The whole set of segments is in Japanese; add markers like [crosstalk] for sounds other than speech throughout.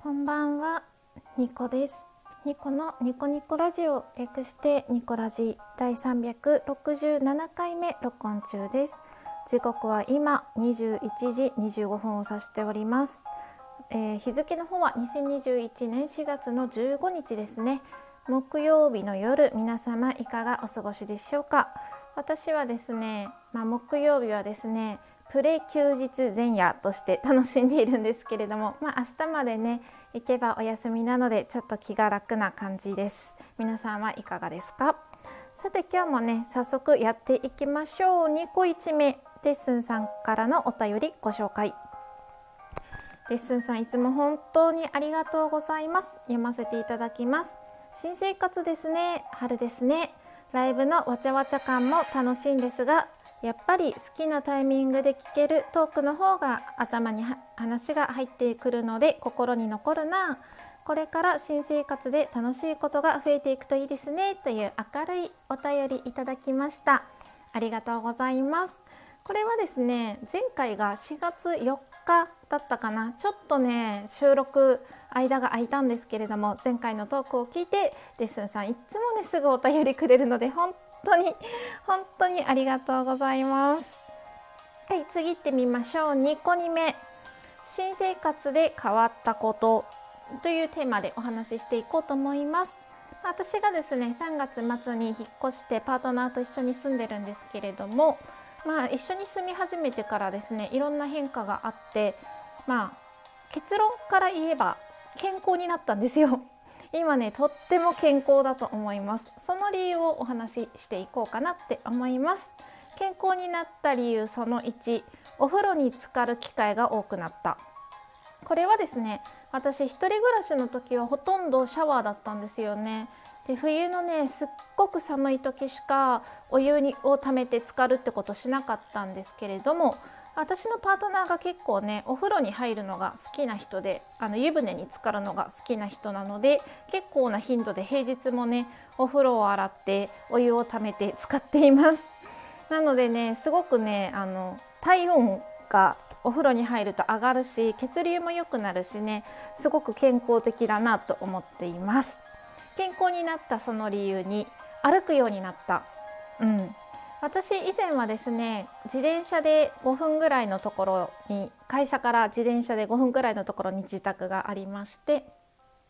こんばんは、ニコです。ニコのニコニコラジオ略してニコラジ第367回目録音中です。時刻は今21時25分を指しております。えー日付の方は2021年4月の15日ですね。木曜日の夜皆様いかがお過ごしでしょうか。私はですね、まあ、木曜日はですねプレ休日前夜として楽しんでいるんですけれども、[laughs] まあ、明日までね行けばお休みなのでちょっと気が楽な感じです。皆さんはいかがですか？さて今日もね早速やっていきましょう。2個1目デッスンさんからのお便りご紹介。デッスンさんいつも本当にありがとうございます。読ませていただきます。新生活ですね。春ですね。ライブのわちゃわちゃ感も楽しいんですがやっぱり好きなタイミングで聞けるトークの方が頭に話が入ってくるので心に残るな。これから新生活で楽しいことが増えていくといいですねという明るいお便りいただきました。ありがとうございます。これはですね前回が4月4日だったかな。ちょっとね収録間が空いたんですけれども前回のトークを聞いてデッスンさんいつもねすぐお便りくれるので本当に本当にありがとうございます。はい次行ってみましょう。2個2目。新生活で変わったことというテーマでお話ししていこうと思います。私がですね3月末に引っ越してパートナーと一緒に住んでるんですけれどもまあ一緒に住み始めてからですねいろんな変化があってまあ結論から言えば健康になったんですよ。今ねとっても健康だと思います。その理由をお話ししていこうかなって思います。健康になった理由その1お風呂に浸かる機会が多くなった。これはですね私一人暮らしの時はほとんどシャワーだったんですよね。で冬のねすっごく寒い時しかお湯にを溜めて浸かるってことしなかったんですけれども私のパートナーが結構ねお風呂に入るのが好きな人であの湯船に浸かるのが好きな人なので結構な頻度で平日もねお風呂を洗ってお湯を溜めて使っています。なのでねすごくねあの体温がお風呂に入ると上がるし血流も良くなるしねすごく健康的だなと思っています。健康になったその理由に歩くようになった。うん。私以前はですね自転車で5分ぐらいのところに会社から自転車で5分ぐらいのところに自宅がありまして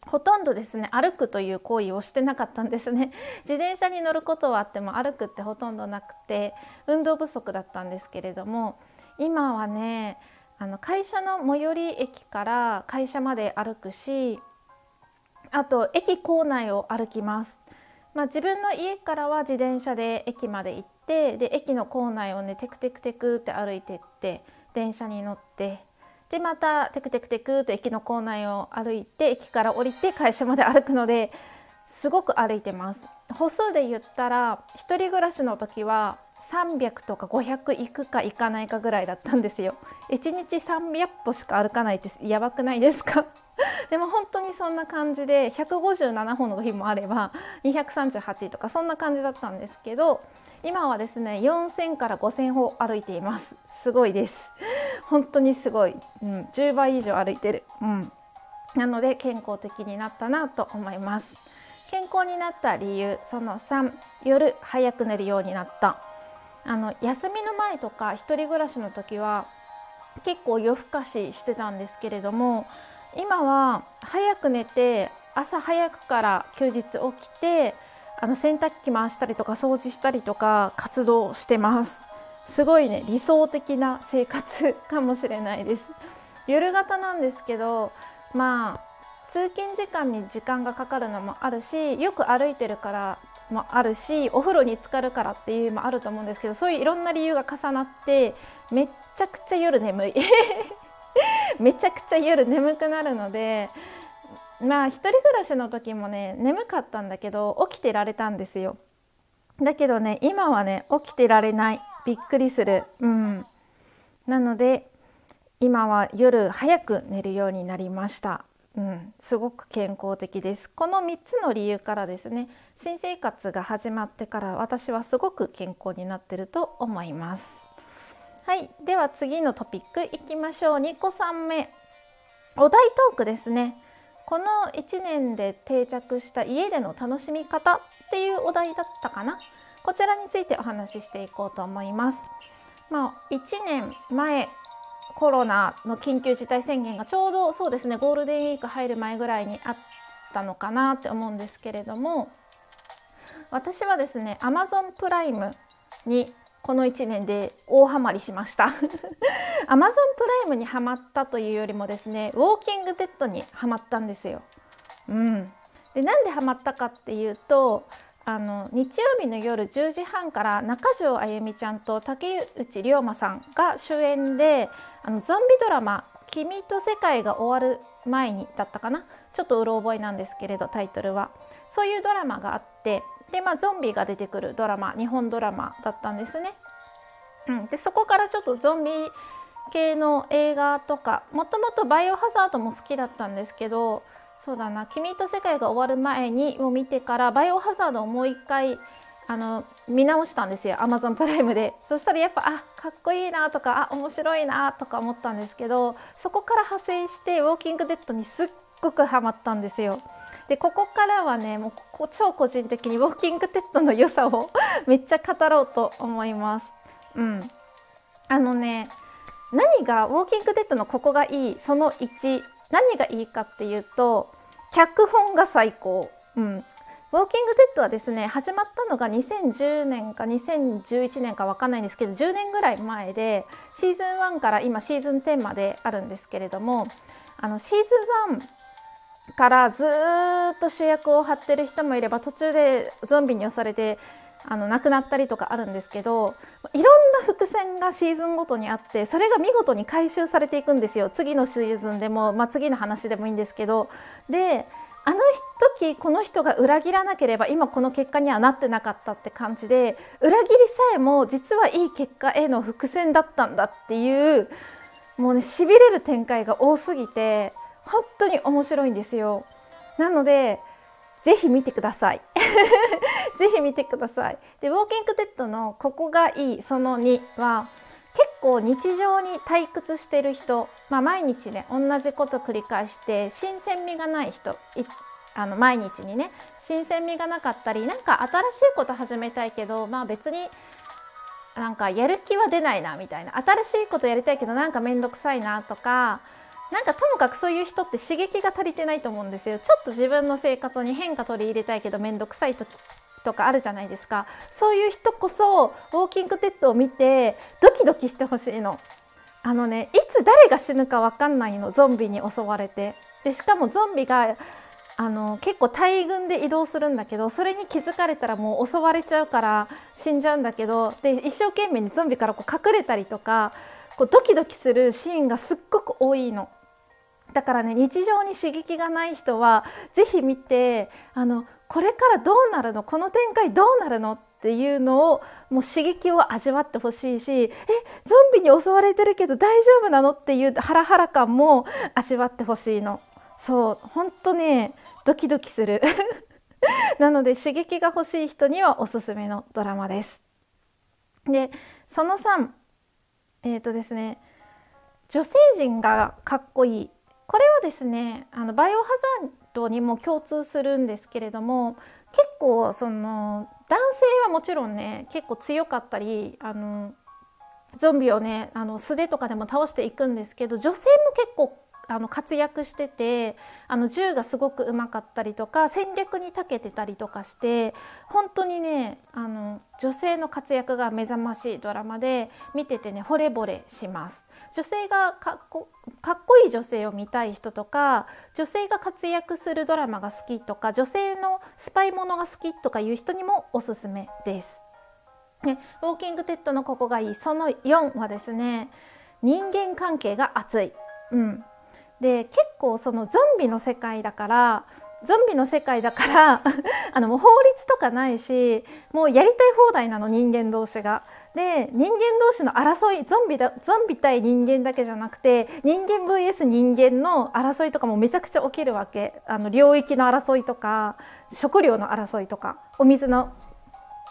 ほとんどですね歩くという行為をしてなかったんですね。[laughs] 自転車に乗ることはあっても歩くってほとんどなくて運動不足だったんですけれども今はねあの会社の最寄り駅から会社まで歩くしあと駅構内を歩きます。まあ、自分の家からは自転車で駅まで行ってで駅の構内をねテクテクテクって歩いてって電車に乗ってでまたテクテクテクって駅の構内を歩いて駅から降りて会社まで歩くのですごく歩いてます。歩数で言ったら一人暮らしの時は300とか500行くか行かないかぐらいだったんですよ。1日300歩しか歩かないってやばくないですか？[laughs] でも本当にそんな感じで157歩の日もあれば238とかそんな感じだったんですけど今はですね4000から5000歩歩いています。すごいです。本当にすごい、うん、10倍以上歩いてる、うん、なので健康的になったなと思います。健康になった理由その3夜早く寝るようになった。あの休みの前とか一人暮らしの時は結構夜更かししてたんですけれども今は早く寝て朝早くから休日起きてあの洗濯機回したりとか掃除したりとか活動してます。すごいね理想的な生活かもしれないです。夜型なんですけどま通勤時間に時間がかかるのもあるしよく歩いてるからもあるしお風呂に浸かるからっていうのもあると思うんですけどそういういろんな理由が重なってめっちゃくちゃ夜眠い。[laughs] めちゃくちゃ夜眠くなるのでまあ一人暮らしの時もね眠かったんだけど起きてられたんですよ。だけどね今はね起きてられない。びっくりする。うん。なので今は夜早く寝るようになりました。うん、すごく健康的です。この3つの理由からですね新生活が始まってから私はすごく健康になってると思います。はいでは次のトピックいきましょう。2個3目。お題トークですね。この1年で定着した家での楽しみ方っていうお題だったかな。こちらについてお話ししていこうと思います。まあ、1年前コロナの緊急事態宣言がちょうどそうですねゴールデンウィーク入る前ぐらいにあったのかなって思うんですけれども私はですね Amazon プライムにこの1年で大ハマりしました [laughs] Amazon プライムにはまったというよりもですねウォーキングデッドにはまったんですよ。うん、でなんでハマったかっていうとあの日曜日の夜10時半から中条あゆみちゃんと竹内涼真さんが主演であのゾンビドラマ「君と世界が終わる前に」だったかな？ちょっとうろ覚えなんですけれどタイトルは。そういうドラマがあってで、まあ、ゾンビが出てくるドラマ日本ドラマだったんですね。うん、でそこからちょっとゾンビ系の映画とかもともとバイオハザードも好きだったんですけどそうだな「君と世界が終わる前に」を見てからバイオハザードをもう一回あの見直したんですよ Amazon プライムでそしたらやっぱあかっこいいなとかあ面白いなとか思ったんですけどそこから派生して「ウォーキングデッド」にすっごくハマったんですよ。でここからはねもうここ超個人的にウォーキングテッドの良さを [laughs] めっちゃ語ろうと思います。うん、あのね何がウォーキングデッドのここがいいその1何がいいかっていうと脚本が最高。うん、ウォーキングデッドはですね始まったのが2010年か2011年か分かんないんですけど10年ぐらい前でシーズン1から今シーズン10まであるんですけれどもあのシーズン1からずっと主役を張ってる人もいれば途中でゾンビに押されてあの亡くなったりとかあるんですけどいろんな伏線がシーズンごとにあってそれが見事に回収されていくんですよ。次のシーズンでも、まあ、次の話でもいいんですけど。であの時この人が裏切らなければ今この結果にはなってなかったって感じで裏切りさえも実はいい結果への伏線だったんだっていうもうねしびれる展開が多すぎて本当に面白いんですよ。なのでぜひ見てください。ぜひ見てください。でウォーキングデッドのここがいいその2は結構日常に退屈してる人、まあ、毎日ね同じこと繰り返して新鮮味がない人あの毎日にね新鮮味がなかったりなんか新しいこと始めたいけどまあ別になんかやる気は出ないなみたいな。新しいことやりたいけどなんか面倒くさいなとかなんかともかくそういう人って刺激が足りてないと思うんですよ。ちょっと自分の生活に変化取り入れたいけど面倒くさい時とかあるじゃないですか。そういう人こそウォーキングデッドを見てドキドキしてほしいの。あのねいつ誰が死ぬか分かんないのゾンビに襲われて。でしかもゾンビがあの結構大群で移動するんだけどそれに気づかれたらもう襲われちゃうから死んじゃうんだけどで一生懸命にゾンビからこう隠れたりとかこうドキドキするシーンがすっごく多いの。だからね日常に刺激がない人は是非見てあのこれからどうなるの？この展開どうなるの？っていうのをもう刺激を味わってほしいしえゾンビに襲われてるけど大丈夫なの？っていうハラハラ感も味わってほしいの。そうほんとねドキドキする。[laughs] なので刺激が欲しい人にはおすすめのドラマです。でその3えっ、ー、とですね女性陣がかっこいい。これはですねあのバイオハザにも共通するんですけれども結構その男性はもちろんね結構強かったりあのゾンビをねあの素手とかでも倒していくんですけど女性も結構あの活躍しててあの銃がすごくうまかったりとか戦略に長けてたりとかして本当にねあの女性の活躍が目覚ましいドラマで見ててね惚れ惚れします。女性がかっこかっこいい女性を見たい人とか女性が活躍するドラマが好きとか女性のスパイものが好きとかいう人にもおすすめです。ね、ウォーキングテッドのここがいいその4はですね人間関係が熱い。うん、で結構そのゾンビの世界だからゾンビの世界だから [laughs] あのもう法律とかないしもうやりたい放題なの人間同士が。で人間同士の争いゾンビだゾンビ対人間だけじゃなくて人間 VS 人間の争いとかもめちゃくちゃ起きるわけ。あの領域の争いとか食料の争いとかお水の